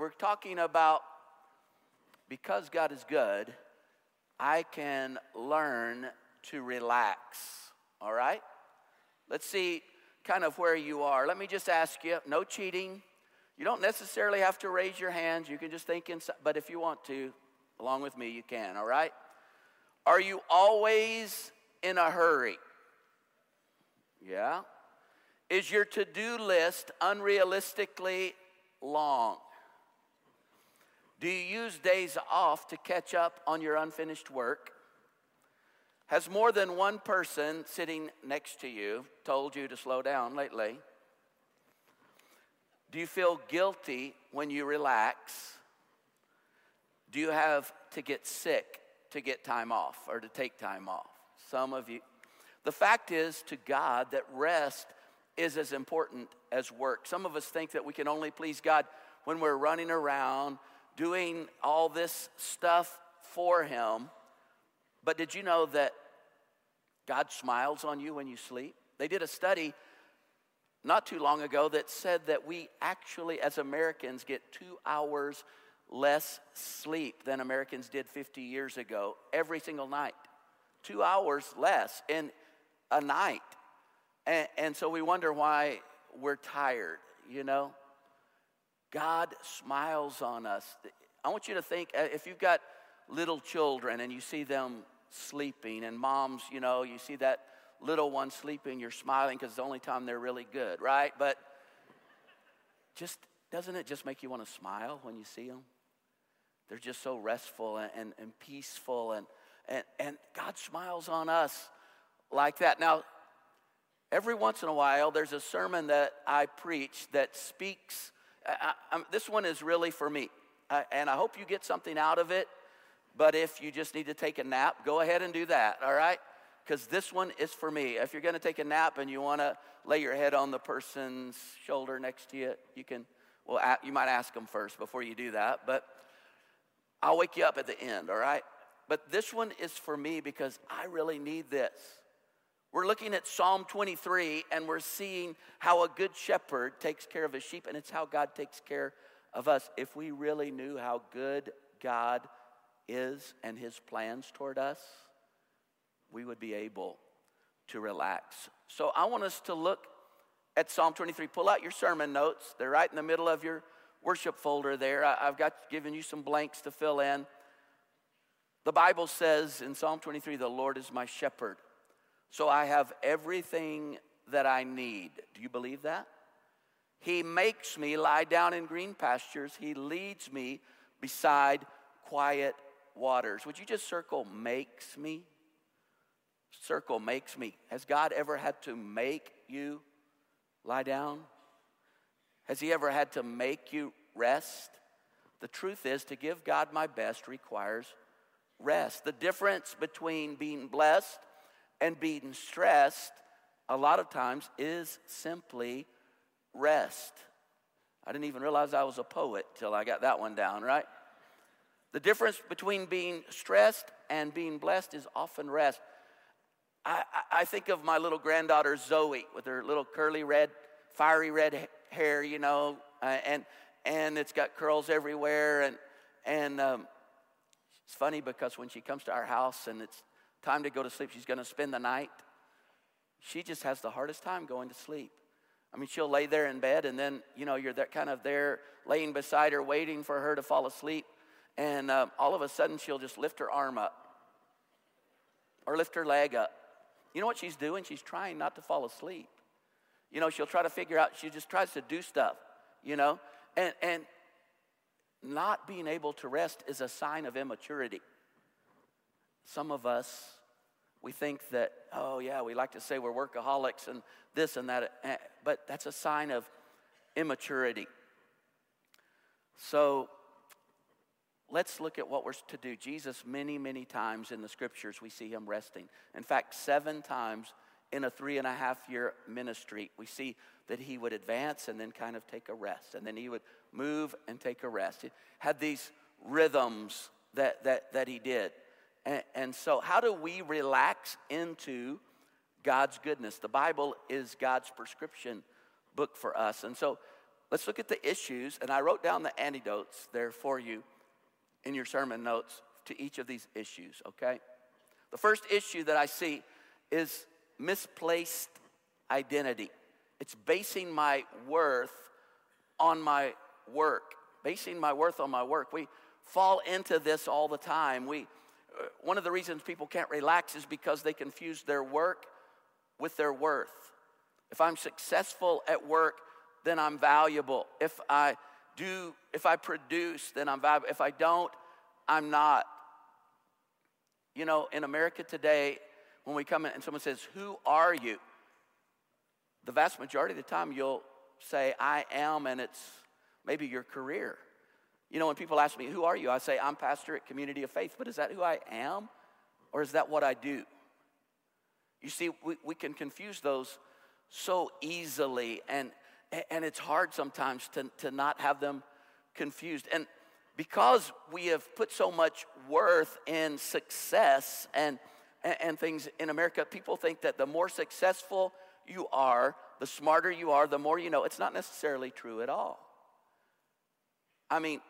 we're talking about because God is good, I can learn to relax. All right? Let's see kind of where you are. Let me just ask you no cheating. You don't necessarily have to raise your hands. You can just think inside, but if you want to, along with me, you can, all right? Are you always in a hurry? Yeah. Is your to do list unrealistically long? Do you use days off to catch up on your unfinished work? Has more than one person sitting next to you told you to slow down lately? Do you feel guilty when you relax? Do you have to get sick to get time off or to take time off? Some of you. The fact is to God that rest is as important as work. Some of us think that we can only please God when we're running around doing all this stuff for Him. But did you know that God smiles on you when you sleep? They did a study not too long ago that said that we actually, as Americans, get two hours less sleep than Americans did 50 years ago every single night. Two hours less in a night. And, and so we wonder why we're tired, you know? God smiles on us. I want you to think uh, if you've got little children and you see them sleeping, and moms, you know, you see that little one sleeping, you're smiling because it's the only time they're really good, right? But just doesn't it just make you want to smile when you see them? They're just so restful and, and, and peaceful, and, and, and God smiles on us like that. Now, every once in a while, there's a sermon that I preach that speaks. I, I, this one is really for me, and I hope you get something out of it. But if you just need to take a nap, go ahead and do that, all right? Because this one is for me. If you're going to take a nap and you want to lay your head on the person's shoulder next to you, you can, well, you might ask them first before you do that. But I'll wake you up at the end, all right? But this one is for me because I really need this. We're looking at Psalm 23 and we're seeing how a good shepherd takes care of his sheep, and it's how God takes care of us. If we really knew how good God is and his plans toward us, we would be able to relax. So I want us to look at Psalm 23. Pull out your sermon notes, they're right in the middle of your worship folder there. I've got given you some blanks to fill in. The Bible says in Psalm 23, the Lord is my shepherd. So I have everything that I need. Do you believe that? He makes me lie down in green pastures. He leads me beside quiet waters. Would you just circle makes me? Circle makes me. Has God ever had to make you lie down? Has He ever had to make you rest? The truth is, to give God my best requires rest. The difference between being blessed and being stressed, a lot of times, is simply rest. I didn't even realize I was a poet till I got that one down, right? The difference between being stressed and being blessed is often rest. I, I, think of my little granddaughter Zoe with her little curly red, fiery red hair, you know, uh, and and it's got curls everywhere, and and um, it's funny because when she comes to our house and it's time to go to sleep, she's going to spend the night. She just has the hardest time going to sleep. I mean, she'll lay there in bed, and then you know you're that kind of there, laying beside her, waiting for her to fall asleep and um, all of a sudden she'll just lift her arm up or lift her leg up. You know what she's doing? She's trying not to fall asleep. You know, she'll try to figure out, she just tries to do stuff, you know, and, and not being able to rest is a sign of immaturity. Some of us, we think that, oh, yeah, we like to say we're workaholics and this and that, eh, but that's a sign of immaturity. So, let's look at what we're to do. Jesus, many, many times in the scriptures, we see him resting. In fact, seven times in a three and a half year ministry, we see that he would advance and then kind of take a rest, and then he would move and take a rest. He had these rhythms that, that, that he did. And, and so, how do we relax into God's goodness? The Bible is God's prescription book for us. And so, let's look at the issues. And I wrote down the antidotes there for you in your sermon notes to each of these issues, okay? The first issue that I see is misplaced identity. It's basing my worth on my work, basing my worth on my work. We fall into this all the time. We, uh, one of the reasons people can't relax is because they confuse their work with their worth. If I'm successful at work, then I'm valuable. If I do, if I produce, then I'm valuable. If I don't, I'm not. You know, in America today, when we come in and someone says, Who are you? The vast majority of the time you'll say, I am, and it's maybe your career. You know, when people ask me, Who are you? I say, I'm pastor at Community of Faith. But is that who I am? Or is that what I do? You see, we, we can confuse those so easily, and, and it's hard sometimes to, to not have them confused. And because we have put so much worth in success and, and things in America, people think that the more successful you are, the smarter you are, the more you know. It's not necessarily true at all. I mean,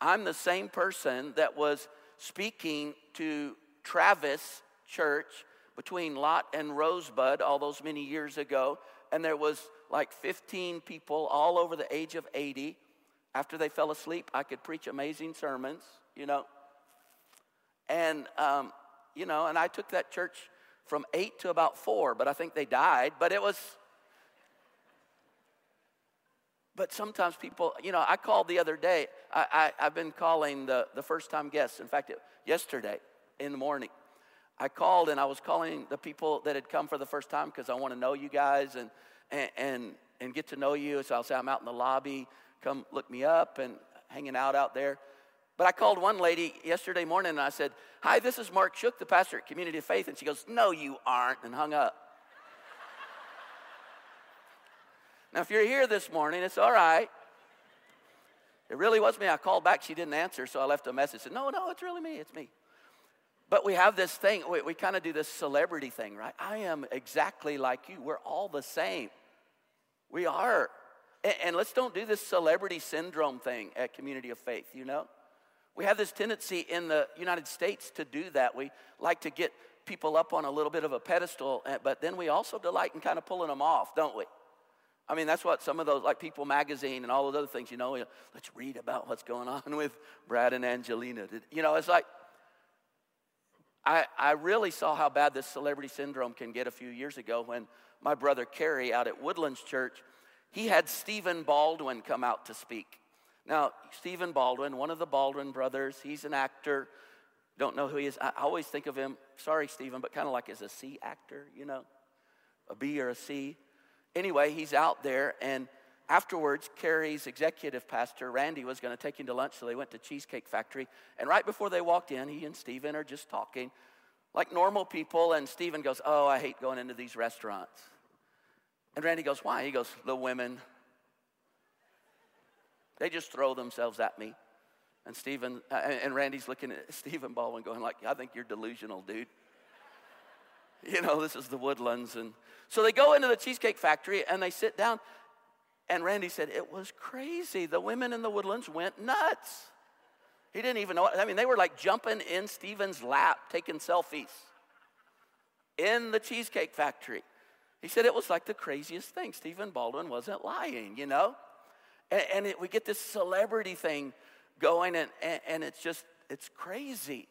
I'm the same person that was speaking to Travis Church between Lott and Rosebud all those many years ago, and there was like 15 people all over the age of 80. After they fell asleep, I could preach amazing sermons, you know. And, um, you know, and I took that church from eight to about four, but I think they died. But it was, but sometimes people, you know, I called the other day. I, I, have been calling the, the first time guests. In fact, it, yesterday in the morning, I called and I was calling the people that had come for the first time because I want to know you guys and, and, and, and get to know you. So I'll say, I'm out in the lobby, come look me up and hanging out out there. But I called one lady yesterday morning and I said, Hi, this is Mark Shook, the pastor at Community of Faith. And she goes, No, you aren't, and hung up. now, if you're here this morning, it's all right. It really was me. I called back, she didn't answer, so I left a message. Said, No, no, it's really me, it's me. But we have this thing, we, we kind of do this celebrity thing, right? I am exactly like you. We're all the same. We are. And, and let's don't do this celebrity syndrome thing at Community of Faith, you know? We have this tendency in the United States to do that. We like to get people up on a little bit of a pedestal, eh, but then we also delight in kind of pulling them off, don't we? I mean, that's what some of those, like People Magazine and all those other things, you know, let's read about what's going on with Brad and Angelina. You know, it's like, I, I really saw how bad this celebrity syndrome can get a few years ago when my brother Kerry out at Woodlands Church, he had Stephen Baldwin come out to speak. Now, Stephen Baldwin, one of the Baldwin brothers, he's an actor. Don't know who he is. I always think of him, sorry, Stephen, but kind of like as a C actor, you know, a B or a C. Anyway, he's out there, and afterwards, Kerry's executive pastor, Randy, was going to take him to lunch, so they went to Cheesecake Factory. And right before they walked in, he and Stephen are just talking like normal people, and Stephen goes, Oh, I hate going into these restaurants. And Randy goes, Why? He goes, The women. They just throw themselves at me. And Stephen, uh, and Randy's looking at Stephen Baldwin going like, I think you're delusional, dude. You know, this is the woodlands. And so they go into the Cheesecake Factory and they sit down. And Randy said, it was crazy. The women in the woodlands went nuts. He didn't even know. I mean, they were like jumping in Stephen's lap, taking selfies in the Cheesecake Factory. He said it was like the craziest thing. Stephen Baldwin wasn't lying, you know? And, and it, we get this celebrity thing going, and, and, and it's just, it's crazy.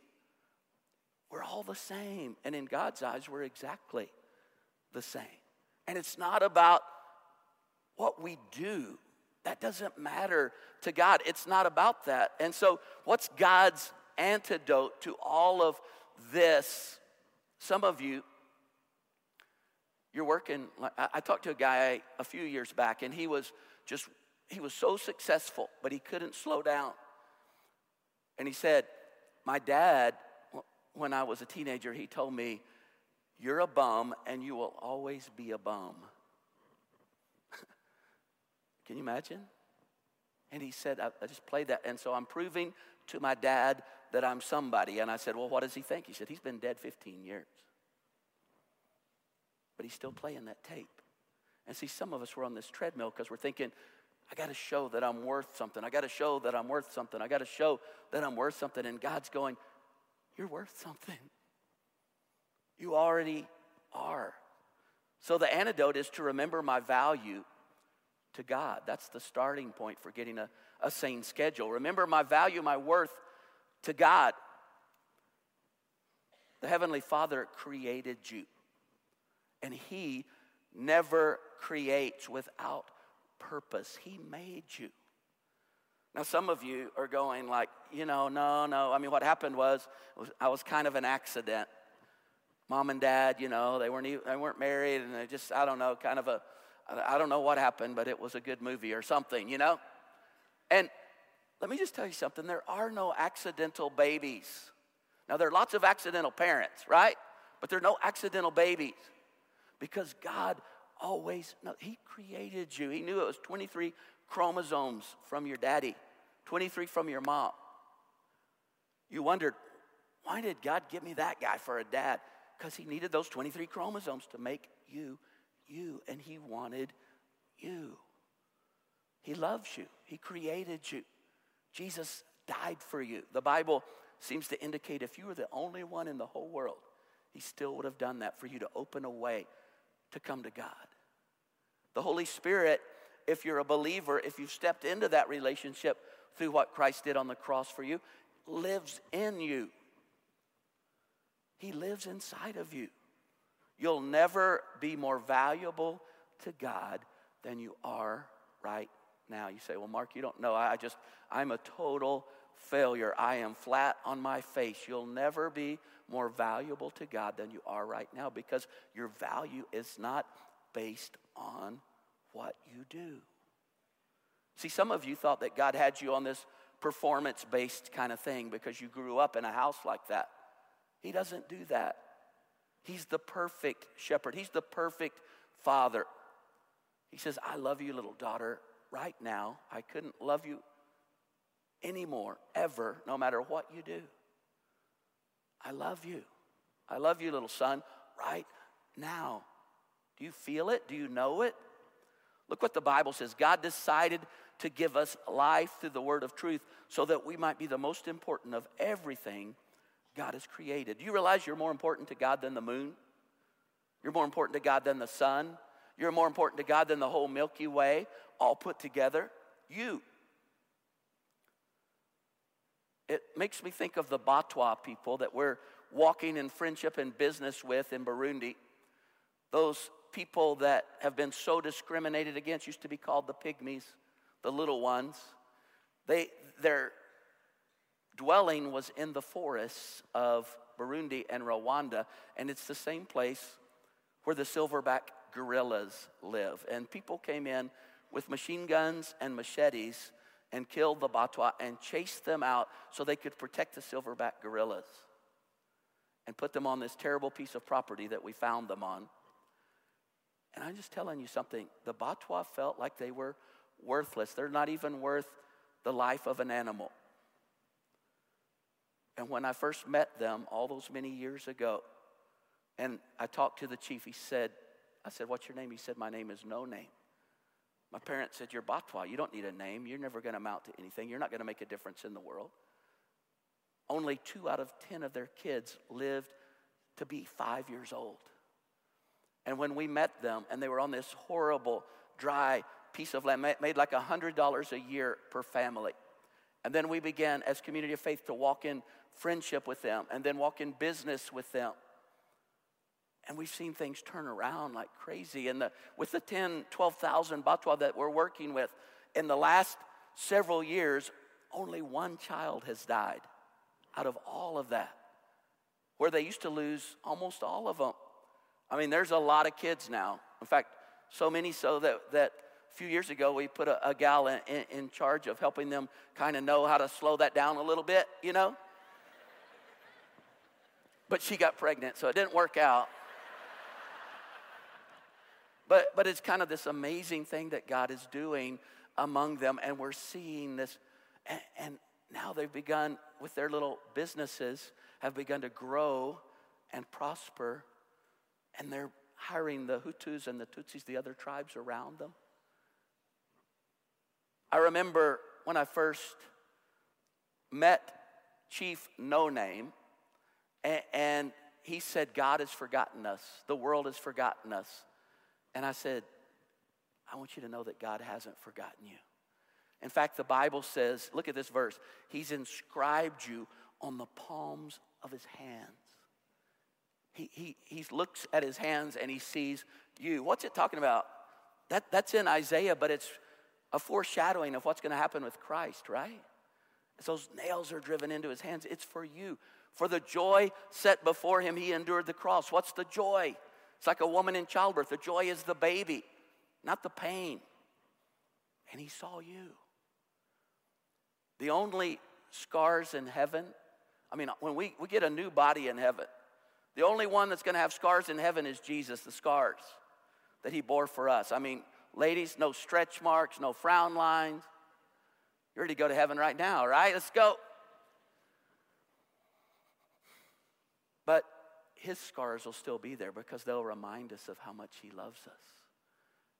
We're all the same. And in God's eyes, we're exactly the same. And it's not about what we do. That doesn't matter to God. It's not about that. And so, what's God's antidote to all of this? Some of you, you're working. I talked to a guy a few years back, and he was just he was so successful, but he couldn't slow down. And he said, My dad, when I was a teenager, he told me, You're a bum and you will always be a bum. Can you imagine? And he said, I, I just played that. And so I'm proving to my dad that I'm somebody. And I said, Well, what does he think? He said, He's been dead 15 years. But he's still playing that tape. And see, some of us were on this treadmill because we're thinking, I got to show that I'm worth something. I got to show that I'm worth something. I got to show that I'm worth something. And God's going, You're worth something. You already are. So the antidote is to remember my value to God. That's the starting point for getting a, a sane schedule. Remember my value, my worth to God. The Heavenly Father created you, and He never creates without purpose. He made you. Now, some of you are going like, you know, no, no. I mean, what happened was, was I was kind of an accident. Mom and dad, you know, they weren't even, they weren't married, and they just, I don't know, kind of a, I don't know what happened, but it was a good movie or something, you know. And let me just tell you something: there are no accidental babies. Now, there are lots of accidental parents, right? But there are no accidental babies because God always, no, He created you. He knew it was 23 chromosomes from your daddy, 23 from your mom. You wondered, why did God give me that guy for a dad? Because He needed those 23 chromosomes to make you you, and He wanted you. He loves you, He created you. Jesus died for you. The Bible seems to indicate if you were the only one in the whole world, He still would have done that for you to open a way to come to God. The Holy Spirit, if you're a believer, if you've stepped into that relationship through what Christ did on the cross for you, lives in you. He lives inside of you. You'll never be more valuable to God than you are right now. You say, Well, Mark, you don't know. I just, I'm a total failure. I am flat on my face. You'll never be more valuable to God than you are right now because your value is not based on what you do. See, some of you thought that God had you on this performance based kind of thing because you grew up in a house like that. He doesn't do that. He's the perfect shepherd, He's the perfect father. He says, I love you, little daughter, right now. I couldn't love you anymore, ever, no matter what you do. I love you. I love you, little son, right now. Do you feel it? Do you know it? Look what the Bible says. God decided to give us life through the word of truth so that we might be the most important of everything God has created. Do you realize you're more important to God than the moon? You're more important to God than the sun? You're more important to God than the whole Milky Way, all put together? You. It makes me think of the Batwa people that we're walking in friendship and business with in Burundi. Those people that have been so discriminated against used to be called the pygmies, the little ones. They, they're dwelling was in the forests of Burundi and Rwanda, and it's the same place where the silverback gorillas live. And people came in with machine guns and machetes and killed the Batwa and chased them out so they could protect the silverback gorillas and put them on this terrible piece of property that we found them on. And I'm just telling you something the Batwa felt like they were worthless. They're not even worth the life of an animal. And when I first met them all those many years ago, and I talked to the chief, he said, I said, What's your name? He said, My name is No Name. My parents said, You're Batwa. You don't need a name. You're never going to amount to anything. You're not going to make a difference in the world. Only two out of 10 of their kids lived to be five years old. And when we met them, and they were on this horrible, dry piece of land, made like $100 a year per family. And then we began, as community of faith, to walk in friendship with them and then walk in business with them. And we've seen things turn around like crazy. And the, with the 10, 12,000 Batwa that we're working with, in the last several years, only one child has died out of all of that, where they used to lose almost all of them. I mean, there's a lot of kids now. In fact, so many so that, that a few years ago we put a, a gal in, in, in charge of helping them kind of know how to slow that down a little bit, you know? But she got pregnant, so it didn't work out. But, but it's kind of this amazing thing that God is doing among them, and we're seeing this. And, and now they've begun with their little businesses, have begun to grow and prosper, and they're hiring the Hutus and the Tutsis, the other tribes around them. I remember when I first met Chief No Name, and he said, God has forgotten us, the world has forgotten us. And I said, I want you to know that God hasn't forgotten you. In fact, the Bible says, look at this verse, He's inscribed you on the palms of His hands. He, he, he looks at His hands and He sees you. What's it talking about? That, that's in Isaiah, but it's a foreshadowing of what's going to happen with Christ, right? As those nails are driven into His hands, it's for you. For the joy set before Him, He endured the cross. What's the joy? It's like a woman in childbirth. The joy is the baby, not the pain. And He saw you. The only scars in heaven, I mean, when we, we get a new body in heaven, the only one that's going to have scars in heaven is Jesus, the scars that he bore for us. I mean, ladies, no stretch marks, no frown lines. You're ready to go to heaven right now, right? Let's go. But his scars will still be there because they'll remind us of how much he loves us.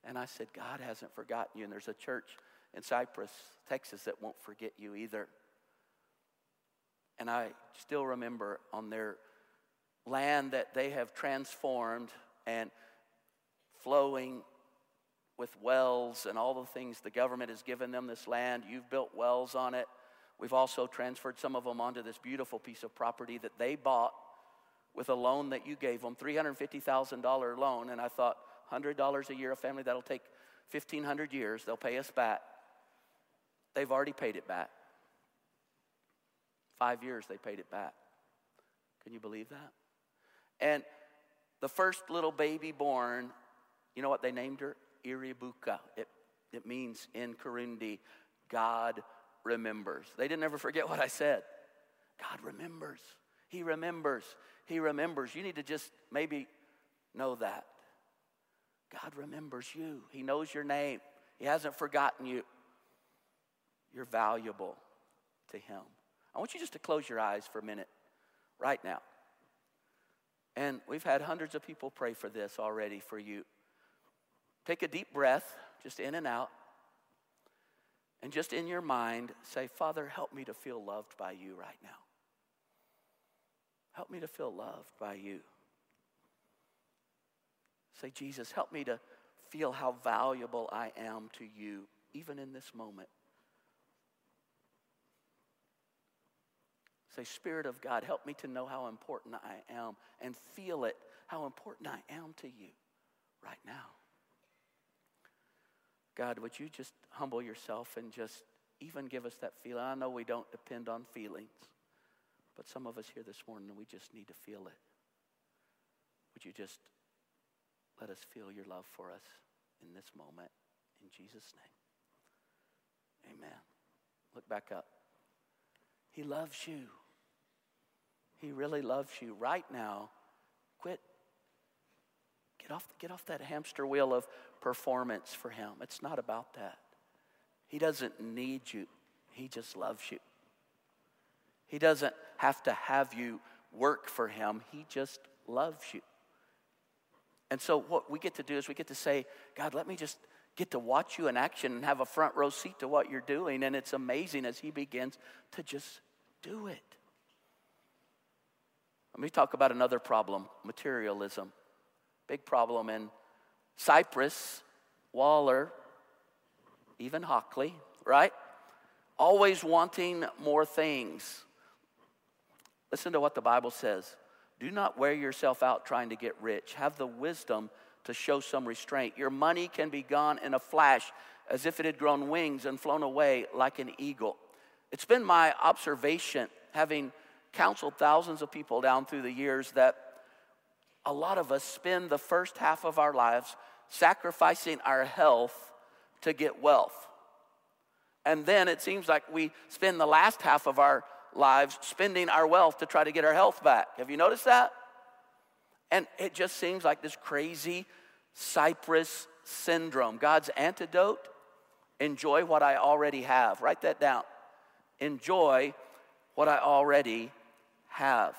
And I said, God hasn't forgotten you. And there's a church in Cypress, Texas, that won't forget you either. And I still remember on their land that they have transformed and flowing with wells and all the things the government has given them this land. You've built wells on it. We've also transferred some of them onto this beautiful piece of property that they bought with a loan that you gave them, $350,000 loan. And I thought, $100 a year, a family that'll take 1,500 years, they'll pay us back. They've already paid it back. Five years they paid it back. Can you believe that? And the first little baby born, you know what they named her? Iribuka. It, it means in Kirundi, God remembers. They didn't ever forget what I said. God remembers. He remembers. He remembers. You need to just maybe know that. God remembers you. He knows your name. He hasn't forgotten you. You're valuable to Him. I want you just to close your eyes for a minute right now. And we've had hundreds of people pray for this already for you. Take a deep breath, just in and out. And just in your mind, say, Father, help me to feel loved by you right now. Help me to feel loved by you. Say, Jesus, help me to feel how valuable I am to you, even in this moment. Say, Spirit of God, help me to know how important I am and feel it, how important I am to you right now. God, would you just humble yourself and just even give us that feeling? I know we don't depend on feelings, but some of us here this morning, we just need to feel it. Would you just let us feel your love for us in this moment? In Jesus' name. Amen. Look back up. He loves you. He really loves you right now. Quit. Get off, get off that hamster wheel of performance for Him. It's not about that. He doesn't need you, He just loves you. He doesn't have to have you work for Him, He just loves you. And so, what we get to do is we get to say, God, let me just get to watch you in action and have a front row seat to what you're doing. And it's amazing as He begins to just do it. Let me talk about another problem materialism. Big problem in Cypress, Waller, even Hockley, right? Always wanting more things. Listen to what the Bible says. Do not wear yourself out trying to get rich. Have the wisdom to show some restraint. Your money can be gone in a flash as if it had grown wings and flown away like an eagle. It's been my observation, having counseled thousands of people down through the years that a lot of us spend the first half of our lives sacrificing our health to get wealth. And then it seems like we spend the last half of our lives spending our wealth to try to get our health back. Have you noticed that? And it just seems like this crazy Cypress syndrome. God's antidote enjoy what I already have. Write that down. Enjoy what I already have.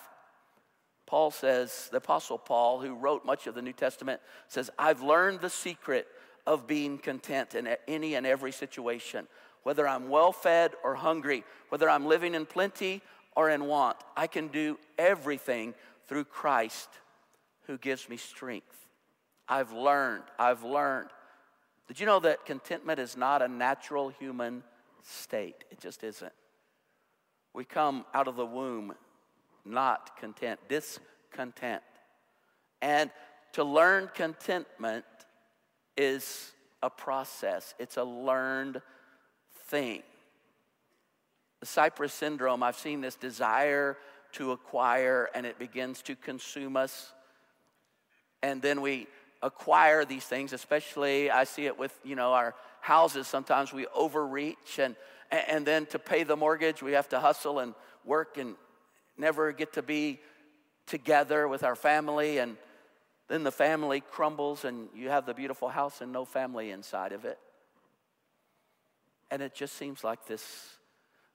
Paul says, the Apostle Paul, who wrote much of the New Testament, says, I've learned the secret of being content in any and every situation. Whether I'm well fed or hungry, whether I'm living in plenty or in want. I can do everything through Christ who gives me strength. I've learned, I've learned. Did you know that contentment is not a natural human state? It just isn't. We come out of the womb not content, discontent. And to learn contentment is a process, it's a learned thing. The Cypress syndrome, I've seen this desire to acquire and it begins to consume us. And then we acquire these things, especially I see it with, you know, our houses. Sometimes we overreach and and then to pay the mortgage, we have to hustle and work and never get to be together with our family and then the family crumbles and you have the beautiful house and no family inside of it. And it just seems like this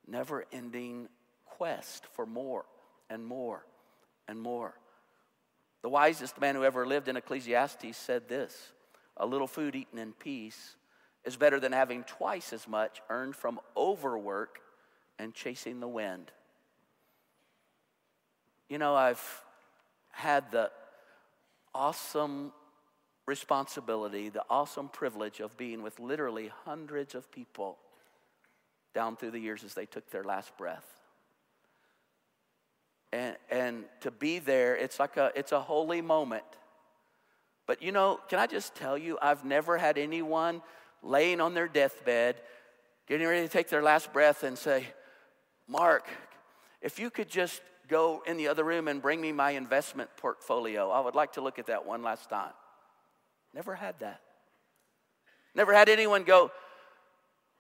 never ending quest for more and more and more. The wisest man who ever lived in Ecclesiastes said this a little food eaten in peace is better than having twice as much earned from overwork and chasing the wind. You know, I've had the awesome responsibility, the awesome privilege of being with literally hundreds of people down through the years as they took their last breath. And, and to be there, it's like a, it's a holy moment. But you know, can I just tell you, I've never had anyone laying on their deathbed, getting ready to take their last breath and say, Mark, if you could just go in the other room and bring me my investment portfolio. I would like to look at that one last time. Never had that. Never had anyone go,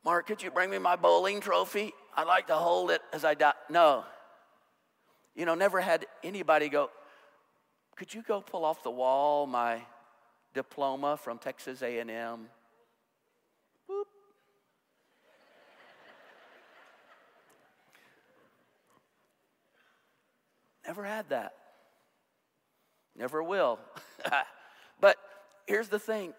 Mark, could you bring me my bowling trophy? I'd like to hold it as I die. No. You know, never had anybody go, could you go pull off the wall my diploma from Texas A&M? Boop. Never had that. Never will. but here's the thing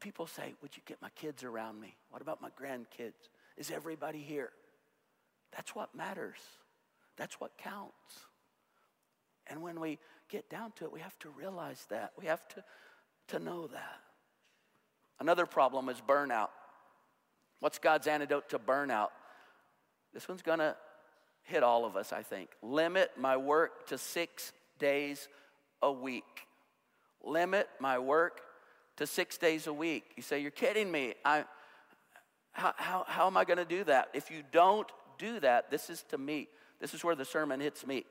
people say, Would you get my kids around me? What about my grandkids? Is everybody here? That's what matters. That's what counts. And when we get down to it, we have to realize that. We have to, to know that. Another problem is burnout. What's God's antidote to burnout? This one's going to hit all of us, I think. Limit my work to six days a week. Limit my work to six days a week. You say, You're kidding me. I, how, how, how am I going to do that? If you don't do that, this is to me, this is where the sermon hits me.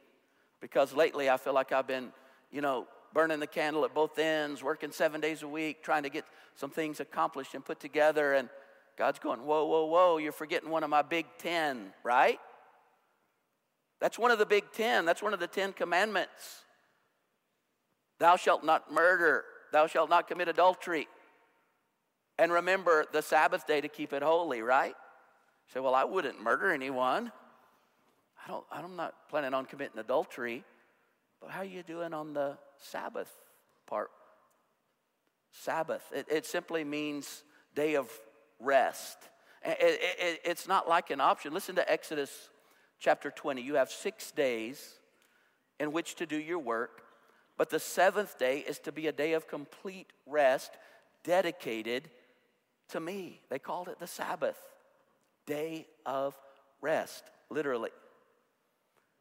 Because lately I feel like I've been, you know, burning the candle at both ends, working seven days a week, trying to get some things accomplished and put together. And God's going, Whoa, whoa, whoa, you're forgetting one of my big 10, right? That's one of the big ten. That's one of the Ten Commandments. Thou shalt not murder. Thou shalt not commit adultery. And remember the Sabbath day to keep it holy, right? You say, well, I wouldn't murder anyone. I don't, I'm not planning on committing adultery. But how are you doing on the Sabbath part? Sabbath. It, it simply means day of rest. It, it, it's not like an option. Listen to Exodus chapter 20. You have six days in which to do your work, but the seventh day is to be a day of complete rest dedicated to me. They called it the Sabbath, day of rest, literally.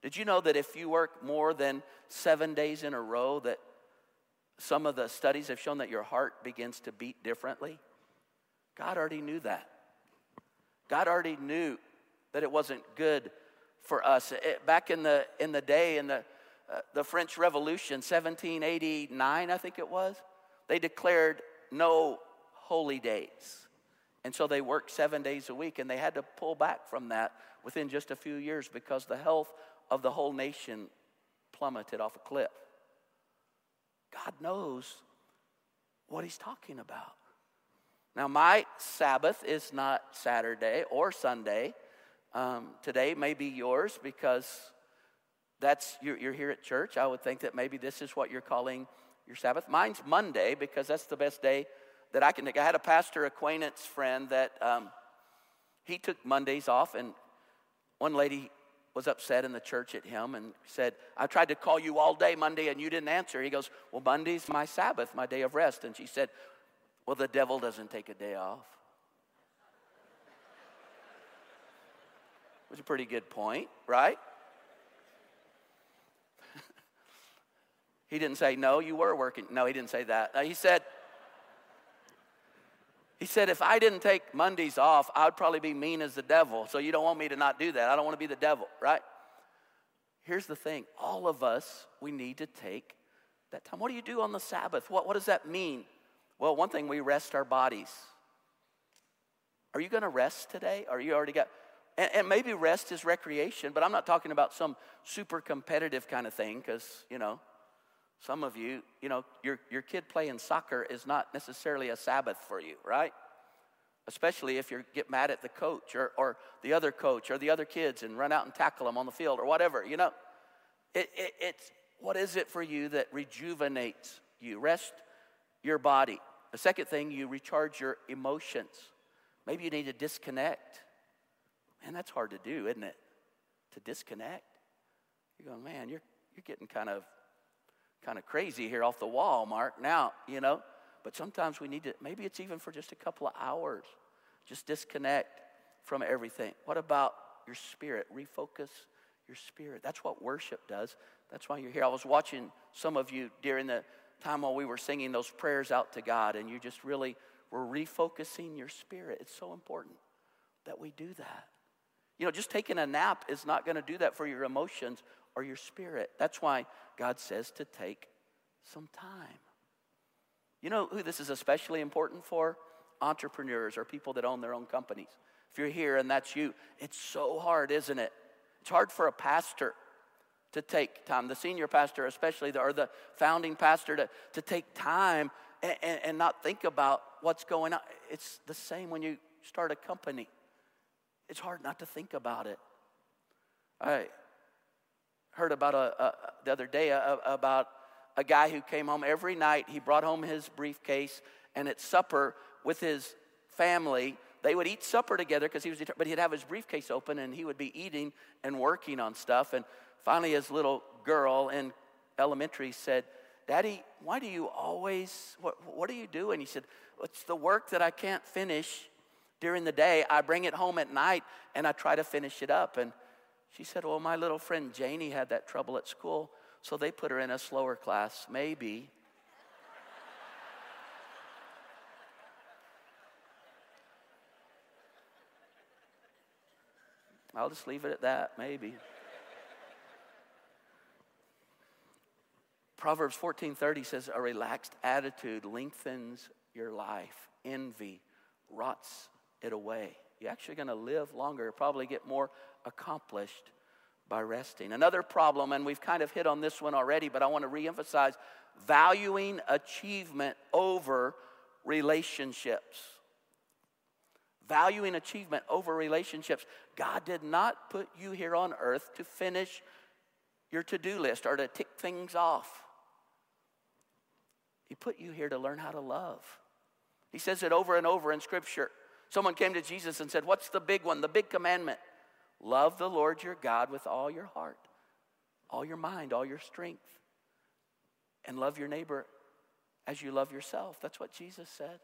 Did you know that if you work more than seven days in a row, that some of the studies have shown that your heart begins to beat differently? God already knew that. God already knew that it wasn't good for us. It, back in the, in the day, in the, uh, the French Revolution, 1789, I think it was, they declared no holy days. And so they worked seven days a week, and they had to pull back from that within just a few years because the health of the whole nation plummeted off a cliff. God knows what He's talking about. Now, my Sabbath is not Saturday or Sunday. Um, today may be yours because that's you're, you're, here at church. I would think that maybe this is what you're calling your Sabbath. Mine's Monday because that's the best day that I can. I had a pastor acquaintance friend that um, He took Mondays off, and one lady was upset in the church at him and said, I tried to call you all day Monday and you didn't answer. He goes, Well, Monday's my Sabbath, my day of rest. And she said, Well, the devil doesn't take a day off. was a pretty good point, right? He didn't say, No, you were working. No, he didn't say that. Uh, he said, he said, if I didn't take Mondays off, I'd probably be mean as the devil. So you don't want me to not do that. I don't want to be the devil, right? Here's the thing all of us, we need to take that time. What do you do on the Sabbath? What, what does that mean? Well, one thing, we rest our bodies. Are you going to rest today? Are you already got, and, and maybe rest is recreation, but I'm not talking about some super competitive kind of thing because, you know, some of you, you know, your, your kid playing soccer is not necessarily a Sabbath for you, right? Especially if you get mad at the coach or, or the other coach or the other kids and run out and tackle them on the field or whatever, you know. It, it, it's what is it for you that rejuvenates you? Rest your body. The second thing, you recharge your emotions. Maybe you need to disconnect. Man, that's hard to do, isn't it? To disconnect. You're going, man, you're, you're getting kind of kind of crazy here off the wall, Mark. Now, you know, but sometimes we need to, maybe it's even for just a couple of hours, just disconnect from everything. What about your spirit? Refocus your spirit. That's what worship does. That's why you're here. I was watching some of you during the time while we were singing those prayers out to God, and you just really were refocusing your spirit. It's so important that we do that. You know, just taking a nap is not going to do that for your emotions or your spirit. That's why God says to take some time. You know who this is especially important for? Entrepreneurs or people that own their own companies. If you're here and that's you, it's so hard, isn't it? It's hard for a pastor to take time, the senior pastor especially, or the founding pastor to, to take time and, and, and not think about what's going on. It's the same when you start a company. It's hard not to think about it. I heard about a, a the other day a, about a guy who came home every night. He brought home his briefcase, and at supper with his family, they would eat supper together because he was, but he'd have his briefcase open and he would be eating and working on stuff. And finally, his little girl in elementary said, Daddy, why do you always, what, what do you do? And He said, It's the work that I can't finish during the day. I bring it home at night and I try to finish it up. And she said, Well, my little friend Janie had that trouble at school, so they put her in a slower class. Maybe. I'll just leave it at that, maybe. Proverbs 14:30 says a relaxed attitude lengthens your life. Envy rots it away. You're actually going to live longer, probably get more accomplished by resting. Another problem, and we've kind of hit on this one already, but I want to reemphasize valuing achievement over relationships. Valuing achievement over relationships. God did not put you here on earth to finish your to do list or to tick things off. He put you here to learn how to love. He says it over and over in Scripture. Someone came to Jesus and said, What's the big one, the big commandment? Love the Lord your God with all your heart, all your mind, all your strength, and love your neighbor as you love yourself. That's what Jesus said.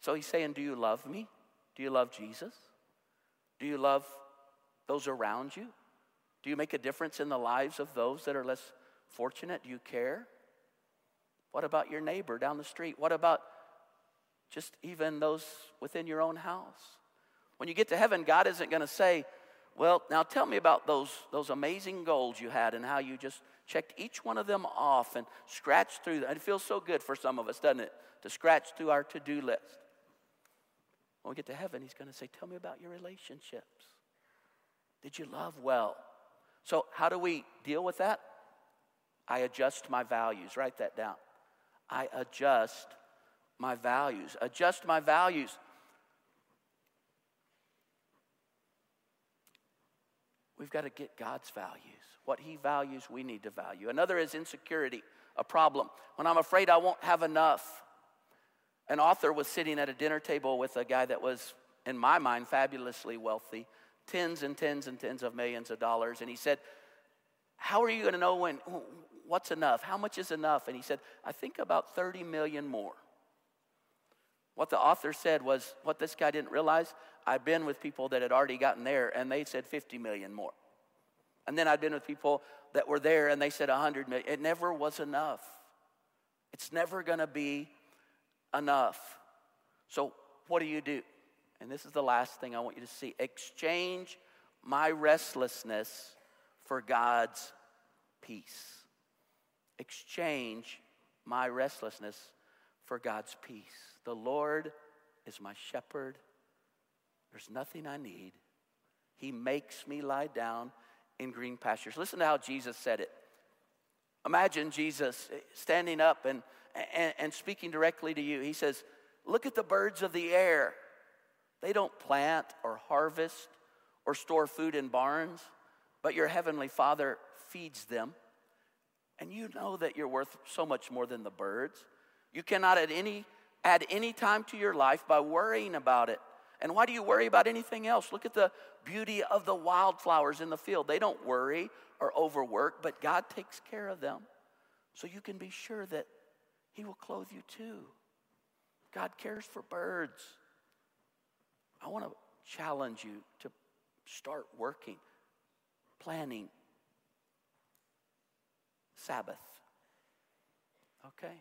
So he's saying, Do you love me? Do you love Jesus? Do you love those around you? Do you make a difference in the lives of those that are less fortunate? Do you care? What about your neighbor down the street? What about just even those within your own house? When you get to heaven, God isn't going to say, Well, now tell me about those, those amazing goals you had and how you just checked each one of them off and scratched through them. It feels so good for some of us, doesn't it? To scratch through our to do list. When we get to heaven, He's going to say, Tell me about your relationships. Did you love well? So, how do we deal with that? I adjust my values. Write that down. I adjust my values. Adjust my values. We've got to get God's values. What He values, we need to value. Another is insecurity, a problem. When I'm afraid I won't have enough. An author was sitting at a dinner table with a guy that was in my mind, fabulously wealthy, tens and tens and tens of millions of dollars. And he said, How are you going to know when, what's enough? How much is enough? And he said, I think about 30 million more. What the author said was what this guy didn't realize. I'd been with people that had already gotten there, and they said 50 million more. And then I'd been with people that were there, and they said 100 million. It never was enough. It's never going to be enough. So, what do you do? And this is the last thing I want you to see exchange my restlessness for God's peace. Exchange my restlessness for God's peace. The Lord is my shepherd. There's nothing I need. He makes me lie down in green pastures. Listen to how Jesus said it. Imagine Jesus standing up and, and, and, speaking directly to you. He says, Look at the birds of the air. They don't plant or harvest or store food in barns, but your heavenly Father feeds them. And you know that you're worth so much more than the birds. You cannot at any, add any time to your life by worrying about it. And why do you worry about anything else? Look at the beauty of the wildflowers in the field. They don't worry or overwork, but God takes care of them. So you can be sure that He will clothe you too. God cares for birds. I want to challenge you to start working, planning Sabbath. Okay?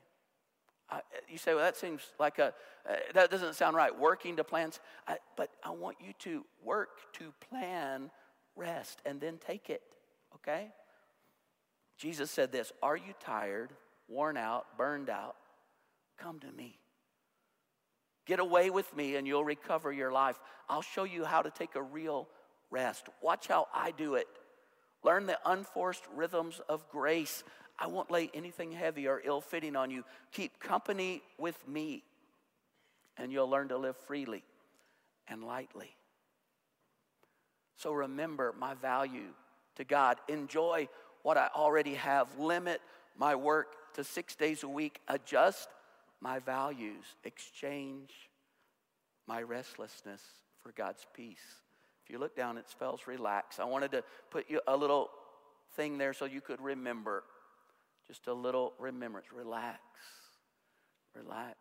You say, well, that seems like a, uh, that doesn't sound right. Working to plans. I, but I want you to work to plan rest and then take it. Okay? Jesus said this Are you tired, worn out, burned out? Come to me. Get away with me and you'll recover your life. I'll show you how to take a real rest. Watch how I do it. Learn the unforced rhythms of grace. I won't lay anything heavy or ill fitting on you. Keep company with me, and you'll learn to live freely and lightly. So remember my value to God. Enjoy what I already have. Limit my work to six days a week. Adjust my values, exchange my restlessness for God's peace. If you look down, it spells relax. I wanted to put you a little thing there so you could remember. Just a little remembrance. Relax. Relax.